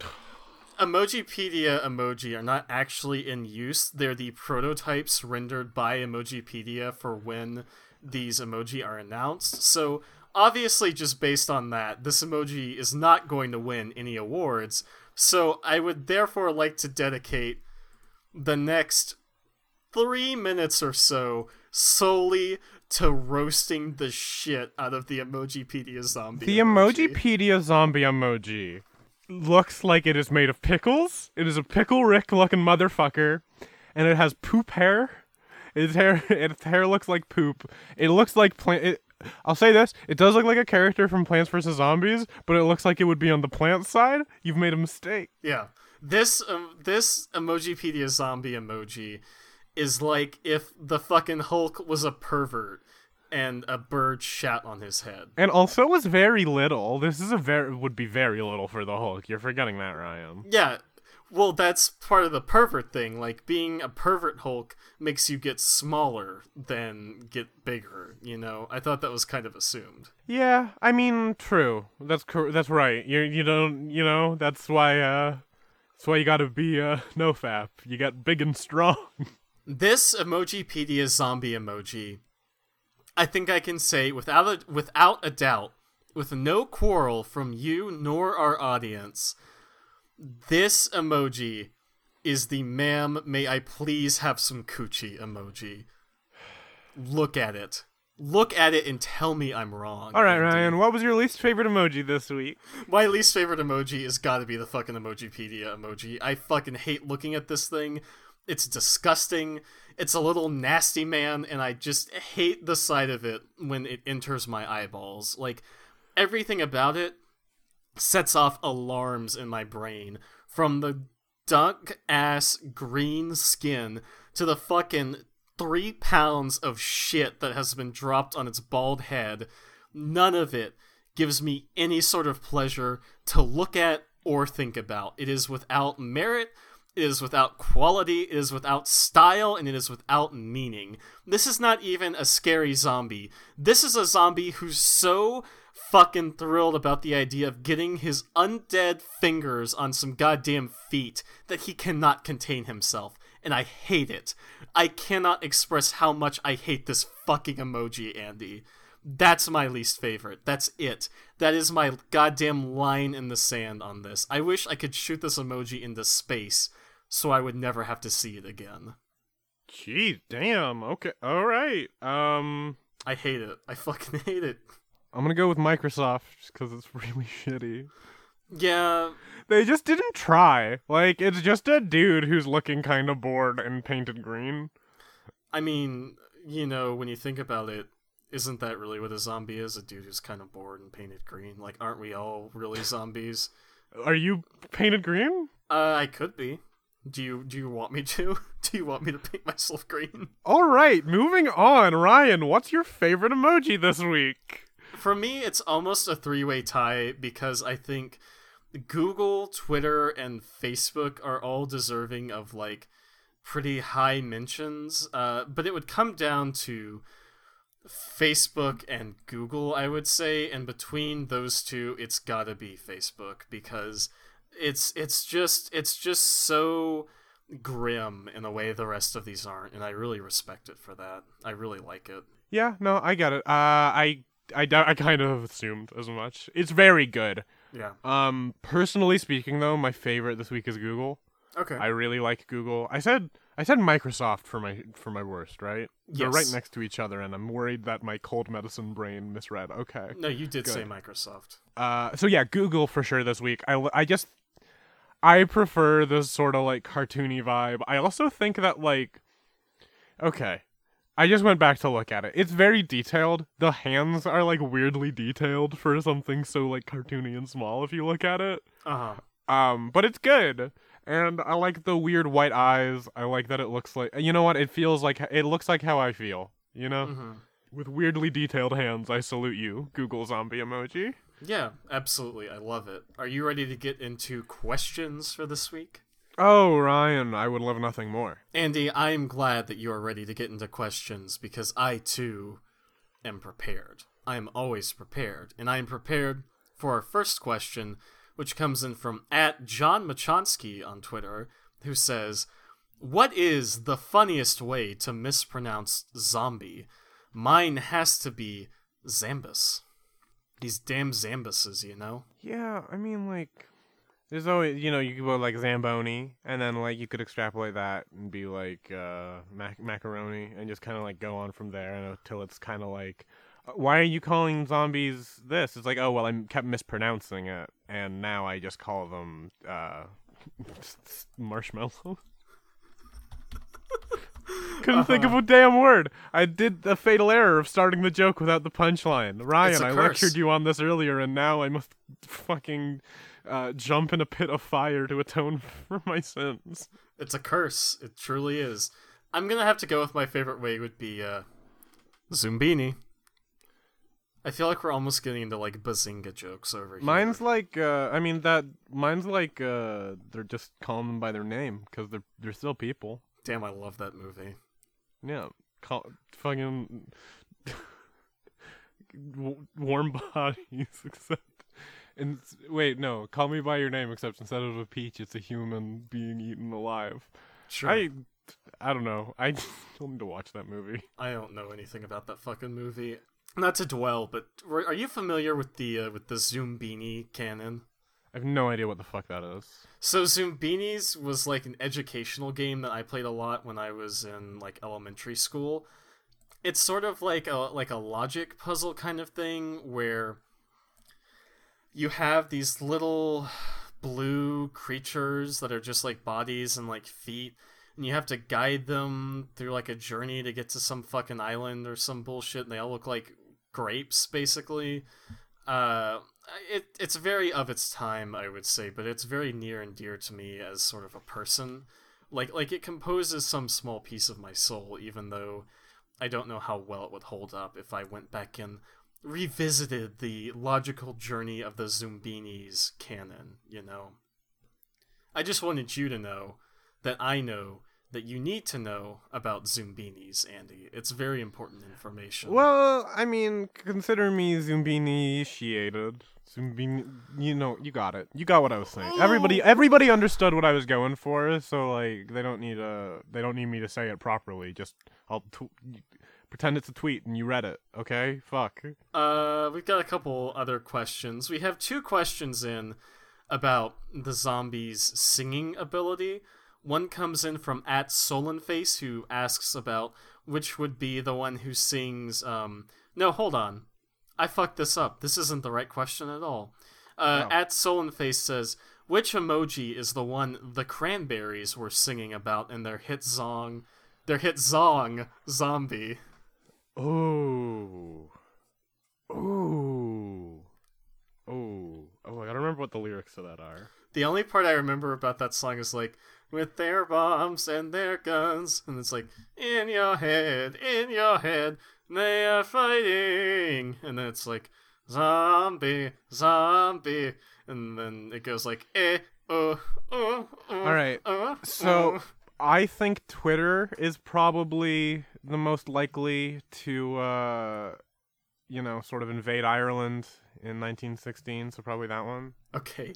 Emojipedia emoji are not actually in use. They're the prototypes rendered by Emojipedia for when these emoji are announced. So, obviously, just based on that, this emoji is not going to win any awards. So, I would therefore like to dedicate the next three minutes or so solely to roasting the shit out of the Emojipedia zombie. The Emojipedia zombie emoji looks like it is made of pickles. It is a pickle Rick looking motherfucker, and it has poop hair. Its hair, its hair looks like poop. It looks like plant. It, I'll say this: it does look like a character from Plants vs Zombies, but it looks like it would be on the plant side. You've made a mistake. Yeah. This um, this Emojipedia zombie emoji is like if the fucking Hulk was a pervert and a bird shat on his head. And also was very little. This is a very would be very little for the Hulk. You're forgetting that, Ryan. Yeah. Well, that's part of the pervert thing. Like being a pervert Hulk makes you get smaller than get bigger, you know. I thought that was kind of assumed. Yeah, I mean, true. That's cor- that's right. You you don't you know that's why uh that's why you gotta be uh no fap. You got big and strong. This Emojipedia zombie emoji, I think I can say without a, without a doubt, with no quarrel from you nor our audience, this emoji is the ma'am, may I please have some coochie emoji. Look at it. Look at it and tell me I'm wrong. All right, Andi. Ryan. What was your least favorite emoji this week? My least favorite emoji has got to be the fucking Emojipedia emoji. I fucking hate looking at this thing. It's disgusting. It's a little nasty man, and I just hate the sight of it when it enters my eyeballs. Like, everything about it sets off alarms in my brain from the duck ass green skin to the fucking three pounds of shit that has been dropped on its bald head. None of it gives me any sort of pleasure to look at or think about. It is without merit. It is without quality, it is without style, and it is without meaning. This is not even a scary zombie. This is a zombie who's so fucking thrilled about the idea of getting his undead fingers on some goddamn feet that he cannot contain himself. And I hate it. I cannot express how much I hate this fucking emoji, Andi. That's my least favorite. That's it. That is my goddamn line in the sand on this. I wish I could shoot this emoji into space so I would never have to see it again. Gee, damn. Okay, all right. Um, I hate it. I fucking hate it. I'm gonna go with Microsoft just because it's really shitty. Yeah, They just didn't try. Like, it's just a dude who's looking kind of bored and painted green. I mean, you know, when you think about it, isn't that really what a zombie is? A dude who's kind of bored and painted green. Like, aren't we all really zombies? Are you painted green? Uh, I could be. Do you do you want me to? Do you want me to paint myself green? All right, moving on. Ryan, what's your favorite emoji this week? For me, it's almost a three-way tie because I think Google, Twitter, and Facebook are all deserving of like pretty high mentions. Uh, but it would come down to Facebook and Google, I would say, and between those two, it's gotta be Facebook because it's it's just it's just so grim in a way the rest of these aren't, and I really respect it for that. I really like it. Yeah, no, I get it. Uh, I, I, I kind of assumed as much. It's very good. Yeah. Um, personally speaking, though, my favorite this week is Google. Okay. I really like Google. I said I said Microsoft for my for my worst, right? Yes. They're right next to each other, and I'm worried that my cold medicine brain misread. Okay. no, you did say Microsoft. Uh, so yeah, Google for sure this week. I, I just I prefer this sort of like cartoony vibe. I also think that like okay. I just went back to look at it. It's very detailed. The hands are like weirdly detailed for something so like cartoony and small if you look at it. Uh huh. Um, but it's good. And I like the weird white eyes. I like that it looks like you know what? It feels like it looks like how I feel, you know? hmm With weirdly detailed hands, I salute you, Google zombie emoji. Yeah, absolutely. I love it. Are you ready to get into questions for this week? Oh, Ryan, I would love nothing more. Andi, I am glad that you are ready to get into questions because I too am prepared. I am always prepared, and I am prepared for our first question, which comes in from at John Machonsky on Twitter, who says, "What is the funniest way to mispronounce zombie? Mine has to be Zambus. These damn Zambuses, you know." Yeah, I mean, like, there's always, you know, you could go like Zamboni, and then, like, you could extrapolate that and be like uh, mac- macaroni, and just kind of, like, go on from there until it's kind of like, uh, why are you calling zombies this? It's like, oh, well, I kept mispronouncing it, and now I just call them uh, marshmallow. Couldn't think of a damn word. I did the fatal error of starting the joke without the punchline. Ryan, I lectured you on this earlier, and now I must fucking uh, jump in a pit of fire to atone for my sins. It's a curse. It truly is. I'm gonna have to go with my favorite way would be uh Zoombini. I feel like we're almost getting into like bazinga jokes over here. Mine's like, uh, I mean that. Mine's like, uh, they're just calling them by their name because they're they're still people. Damn, I love that movie. Yeah, call fucking warm bodies. Except, and wait, no, call me by your name. Except instead of a peach, it's a human being eaten alive. Sure. I, I don't know. I still need to watch that movie. I don't know anything about that fucking movie. Not to dwell, but are you familiar with the uh, with the Zoombini canon? I have no idea what the fuck that is. So Zoombinis was like an educational game that I played a lot when I was in like elementary school. it's sort of like a like a logic puzzle kind of thing where you have these little blue creatures that are just like bodies and like feet and you have to guide them through like a journey to get to some fucking island or some bullshit and they all look like grapes basically. Uh it it's very of its time i would say but it's very near and dear to me as sort of a person. Like like it composes some small piece of my soul even though i don't know how well it would hold up if i went back and revisited the logical journey of the Zoombinis canon, you know. I just wanted you to know that I know that you need to know about Zoombinis, Andy. It's very important information. Well, I mean, consider me Zoombini initiated. Zoombini, you know, you got it. You got what I was saying. Everybody, everybody understood what I was going for. So like, they don't need a, they don't need me to say it properly. Just I'll pretend it's a tweet and you read it. Okay, fuck. Uh, we've got a couple other questions. We have two questions in about the zombies' singing ability. One comes in from at Solenface who asks about which would be the one who sings. Um, no, hold on, I fucked this up. This isn't the right question at all. Uh, Oh. At Solenface says which emoji is the one the Cranberries were singing about in their hit song, their hit song "Zombie." Ooh. Ooh. Ooh. Oh, I gotta remember what the lyrics to that are. The only part I remember about that song is like, with their bombs and their guns. And it's like, in your head, in your head, they are fighting. And then it's like, zombie, zombie. And then it goes like, eh, oh, oh, oh. All right. oh, So oh. I think Twitter is probably the most likely to, uh, you know, sort of invade Ireland in 1916. So probably that one. Okay.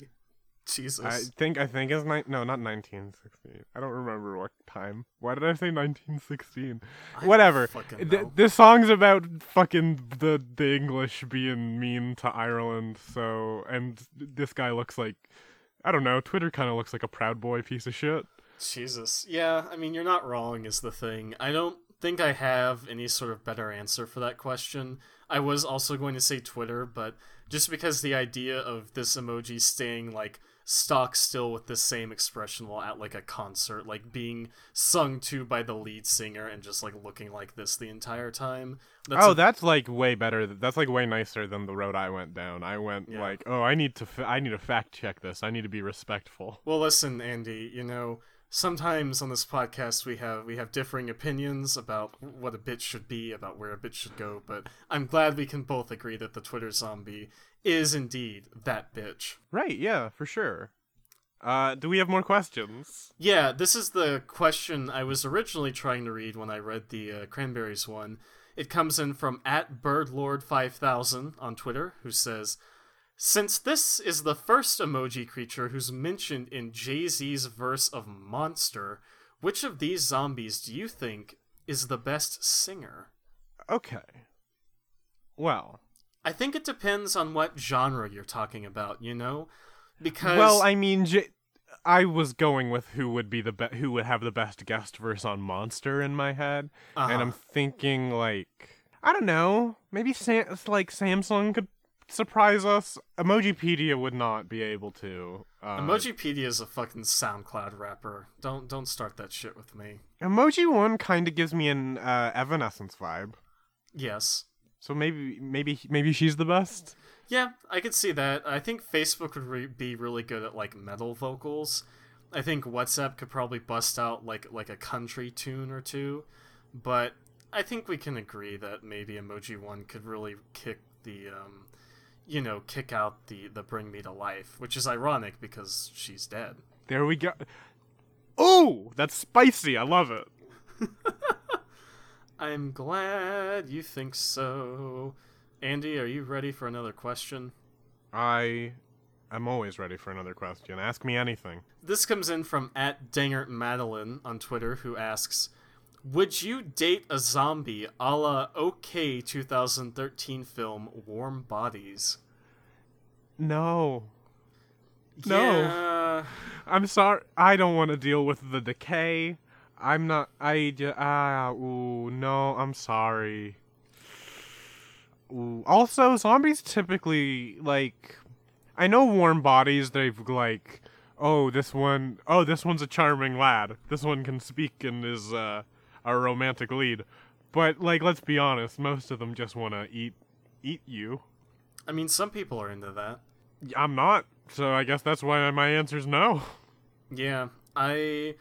Jesus. I think I think it's ni- no, not 1916. I don't remember what time. Why did I say 1916? I Whatever. Th- this song's about fucking the the English being mean to Ireland. So and this guy looks like I don't know. Twitter kind of looks like a proud boy piece of shit. Jesus. Yeah, I mean, you're not wrong, is the thing. I don't think I have any sort of better answer for that question. I was also going to say Twitter, but just because the idea of this emoji staying, like, stock still with the same expression while at, like, a concert, like, being sung to by the lead singer and just, like, looking like this the entire time. That's oh, a- that's like way better. That's like way nicer than the road I went down. I went Yeah. like, oh, I need to, I need to fact check this. I need to be respectful. Well, listen, Andi. You know, sometimes on this podcast we have we have differing opinions about what a bit should be, about where a bit should go. But I'm glad we can both agree that the Twitter zombie is indeed that bitch. Right? Yeah, for sure. Uh, do we have more questions? Yeah, this is the question I was originally trying to read when I read the uh, Cranberries one. It comes in from at birdlord5000 on Twitter, who says, Since this is the first emoji creature who's mentioned in Jay Z's verse of Monster, which of these zombies do you think is the best singer? Okay. Well, I think it depends on what genre you're talking about, you know? Because. well, I mean, J- I was going with who would be the be- who would have the best guest verse on Monster in my head, and Uh-huh. I'm thinking like I don't know, maybe Sam- like Samsung could surprise us. Emojipedia would not be able to. Uh, Emojipedia is a fucking SoundCloud rapper. Don't don't start that shit with me. Emoji One kind of gives me an uh, Evanescence vibe, Yes. so maybe maybe maybe she's the best. Yeah, I could see that. I think Facebook would re- be really good at like metal vocals. I think WhatsApp could probably bust out like like a country tune or two, but I think we can agree that maybe Emoji One could really kick the um, you know, kick out the the Bring Me to Life, which is ironic because she's dead. There we go. Oh, that's spicy. I love it. I'm glad you think so. Andi, are you ready for another question? I am always ready for another question. Ask me anything. This comes in from at Dangert Madeline on Twitter, who asks, "Would you date a zombie a la OK 2013 film Warm Bodies?" No. No. Yeah, I'm sorry. I don't want to deal with the decay. I'm not. I ah. ooh, no. I'm sorry. Ooh. Also, zombies typically like. I know warm bodies. They've like. Oh, this one oh this one's a charming lad. This one can speak and is uh, a romantic lead. But like, let's be honest. Most of them just want to eat eat you. I mean, some people are into that. I'm not. So I guess that's why my answer's no. Yeah, I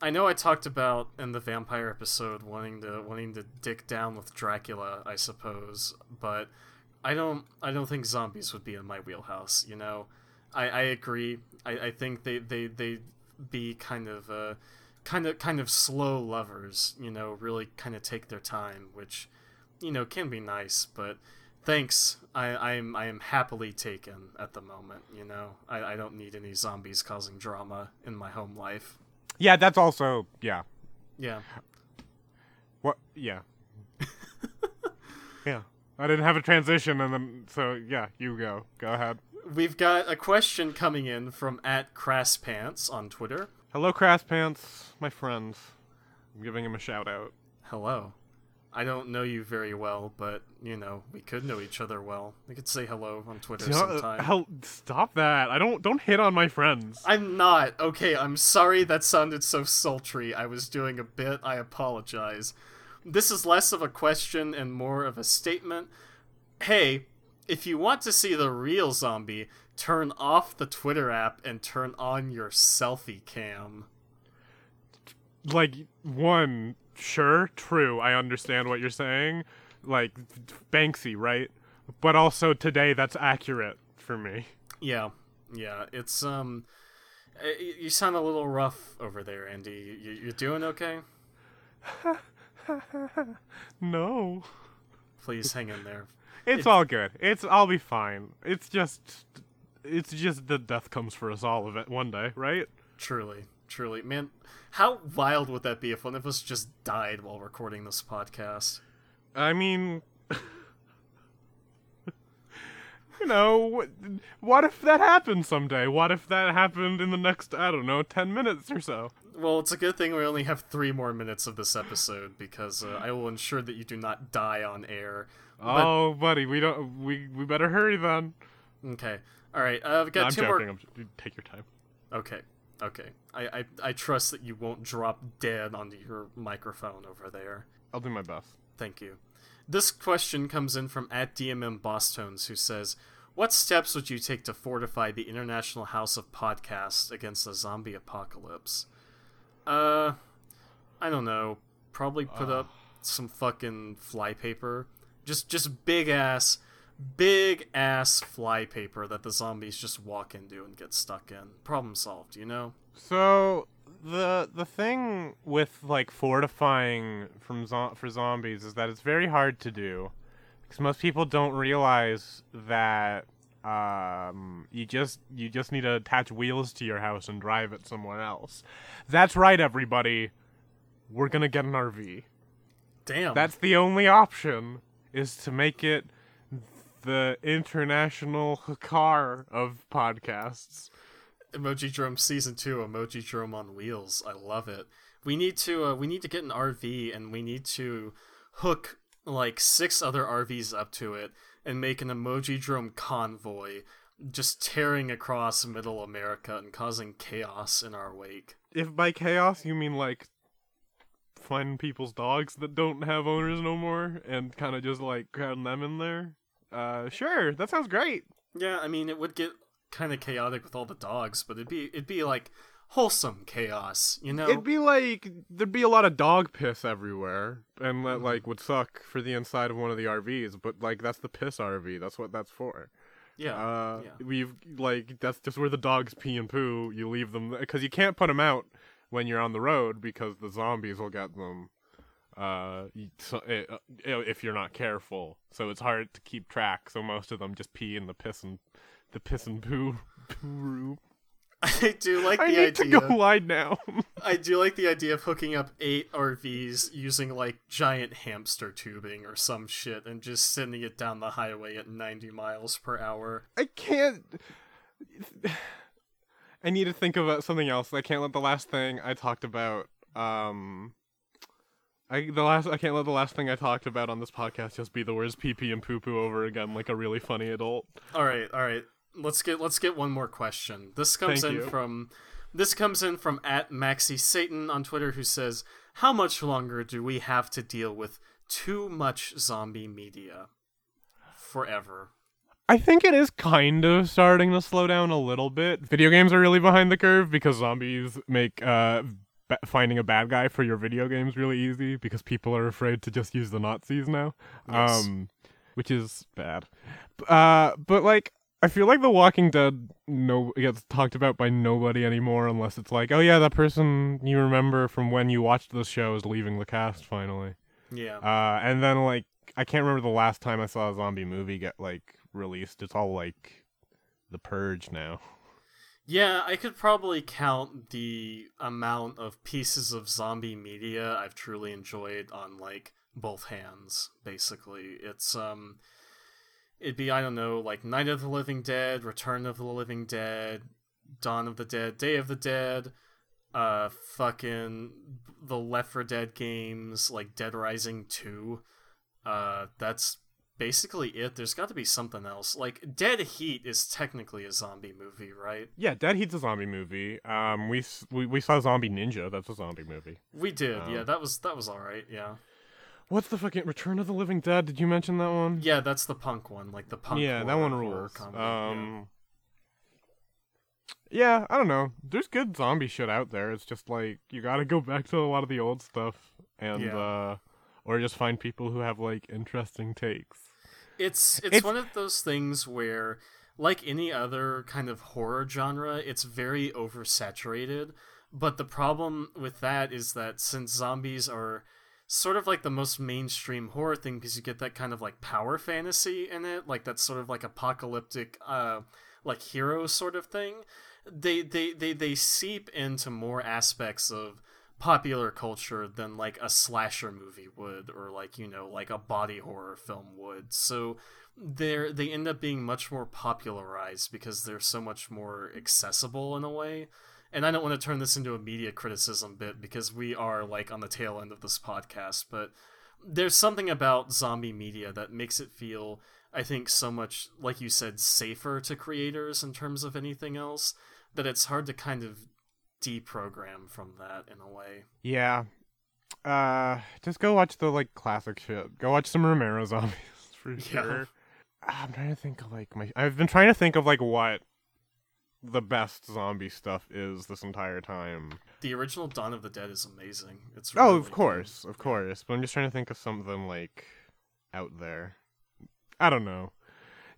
I know I talked about in the vampire episode wanting to wanting to dick down with Dracula, I suppose, but I don't I don't think zombies would be in my wheelhouse, you know. I, I agree. I, I think they, they they be kind of uh kind of kind of slow lovers, you know, really kind of take their time, which you know can be nice, but thanks. I, I'm I am happily taken at the moment. You know, I, I don't need any zombies causing drama in my home life. Yeah, that's also yeah. Yeah. What? Yeah. yeah. I didn't have a transition, and then so yeah, you go. Go ahead. We've got a question coming in from at Crasspants on Twitter. Hello, Crass Pants, my friends. I'm giving him a shout out. Hello. I don't know you very well, but you know we could know each other well. We could say hello on Twitter sometime. Hell, stop that! I don't don't hit on my friends. I'm not okay. I'm sorry that sounded so sultry. I was doing a bit. I apologize. This is less of a question and more of a statement. Hey, if you want to see the real zombie, turn off the Twitter app and turn on your selfie cam. Like one sure, true, I understand what you're saying. Like Banksy, right? But also today that's accurate for me. Yeah. Yeah, it's um you sound a little rough over there, Andi. You, are doing okay? no. Please hang in there. It's, it's all good. It's I'll be fine. It's just it's just the death comes for us all of it one day, right? Truly. Truly. Man, how wild would that be if one of us just died while recording this podcast? I mean, you know, what if that happened someday? What if that happened in the next, I don't know, 10 minutes or so? Well, it's a good thing we only have three more minutes of this episode because uh, I will ensure that you do not die on air. But... Oh, buddy, we don't. We we better hurry then. Okay. All right. Uh, I've got no, I'm two joking. more. I'm, take your time. Okay. Okay. I, I I trust that you won't drop dead onto your microphone over there. I'll do my best. Thank you. This question comes in from at DMM Bosstones, who says, "What steps would you take to fortify the International House of Podcasts against the zombie apocalypse?" Uh, I don't know. Probably put uh. up some fucking flypaper. Just just big ass big ass flypaper that the zombies just walk into and get stuck in. Problem solved, you know? So the the thing with like fortifying from zo- for zombies is that it's very hard to do because most people don't realize that um, you just you just need to attach wheels to your house and drive it somewhere else. That's right, everybody. We're gonna get an RV. Damn. That's the only option is to make it the international car of podcasts. Emojidrome season two, Emojidrome on wheels. I love it. We need to uh, we need to get an RV and we need to hook like six other RVs up to it and make an Emojidrome convoy just tearing across middle America and causing chaos in our wake. If by chaos you mean like finding people's dogs that don't have owners no more and kind of just like crowding them in there. Uh, sure, that sounds great. Yeah, I mean, it would get kind of chaotic with all the dogs, but it'd be it'd be like wholesome chaos, you know? It'd be like there'd be a lot of dog piss everywhere, and that like would suck for the inside of one of the RVs. But like that's the piss RV. That's what that's for. Yeah, uh, yeah. We've like that's just where the dogs pee and poo. You leave them because you can't put them out when you're on the road because the zombies will get them uh, so, eh, uh, if you're not careful. So it's hard to keep track. So most of them just pee in the piss and the piss and poo poo room. I do like I the need idea. to go wide now. I do like the idea of hooking up eight RVs using like giant hamster tubing or some shit and just sending it down the highway at 90 miles per hour. I can't. I need to think about something else. I can't let the last thing I talked about Um, I the last I can't let the last thing I talked about on this podcast just be the words pee pee and poo poo over again, like a really funny adult. All right, all right. Let's get let's get one more question. This comes Thank in you. from this comes in from at Maxi Satan on Twitter, who says, "How much longer do we have to deal with too much zombie media? Forever." I think it is kind of starting to slow down a little bit. Video games are really behind the curve because zombies make uh, finding a bad guy for your video games really easy because people are afraid to just use the Nazis now, Yes. um, which is bad. Uh, but like, I feel like The Walking Dead no gets talked about by nobody anymore unless it's like, oh yeah, that person you remember from when you watched the show is leaving the cast finally. Yeah. Uh, and then like I can't remember the last time I saw a zombie movie get like released. It's all like The Purge now. Yeah, I could probably count the amount of pieces of zombie media I've truly enjoyed on like both hands, basically. It's um it'd be I don't know, like Night of the Living Dead, Return of the Living Dead, Dawn of the Dead, Day of the Dead, uh fucking the Left 4 Dead games, like Dead Rising 2. Uh that's basically it. There's got to be something else. Like Dead Heat is technically a zombie movie, right? Yeah, Dead Heat's a zombie movie. Um, we we, we saw Zombie Ninja. That's a zombie movie. We did, Um, yeah. That was that was all right, yeah. What's the fucking Return of the Living Dead? Did you mention that one? Yeah, that's the punk one, like the punk. yeah, that one rules. comedy, yeah. Um, yeah, I don't know. There's good zombie shit out there. It's just like you got to go back to a lot of the old stuff and Yeah. uh, or just find people who have like interesting takes. It's, it's It's- one of those things where, like any other kind of horror genre, it's very oversaturated. But the problem with that is that since zombies are sort of like the most mainstream horror thing, because you get that kind of like power fantasy in it, like that sort of like apocalyptic, uh, like hero sort of thing. They they they they seep into more aspects of popular culture than like a slasher movie would or like you know like a body horror film would. So they're they end up being much more popularized because they're so much more accessible in a way. And i don't want to turn this into a media criticism bit because we are like on the tail end of this podcast but there's something about zombie media that makes it feel i think so much like you said safer to creators in terms of anything else that it's hard to kind of deprogram from that in a way Yeah. Uh, just go watch the like classic shit. Go watch some Romero zombies for Yeah. sure. I'm trying to think of like my. I've been trying to think of like what the best zombie stuff is this entire time. The original Dawn of the Dead is amazing. It's Oh, of course, of course. But I'm just trying to think of something like out there. I don't know.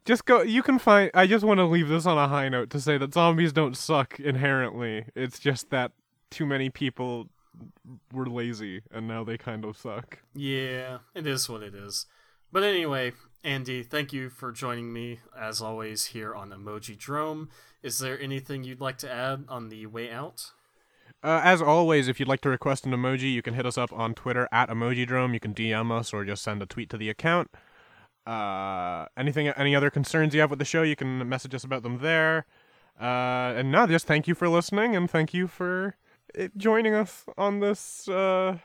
Just go. You can find. I just want to leave this on a high note to say that zombies don't suck inherently. It's just that too many people were lazy and now they kind of suck. Yeah, it is what it is. But anyway, Andi, thank you for joining me as always here on Emojidrome. Is there anything you'd like to add on the way out? Uh, as always, if you'd like to request an emoji, you can hit us up on Twitter at Emojidrome. You can DM us or just send a tweet to the account. Uh, anything, any other concerns you have with the show, you can message us about them there. Uh, and no, just thank you for listening and thank you for uh, joining us on this uh,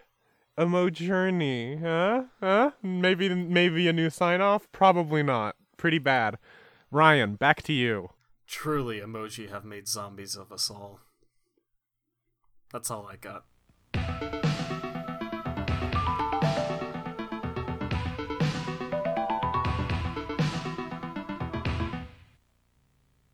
emo journey. Huh? Huh? Maybe, maybe a new sign off. Probably not. Pretty bad. Ryan, back to you. Truly, emoji have made zombies of us all. That's all I got.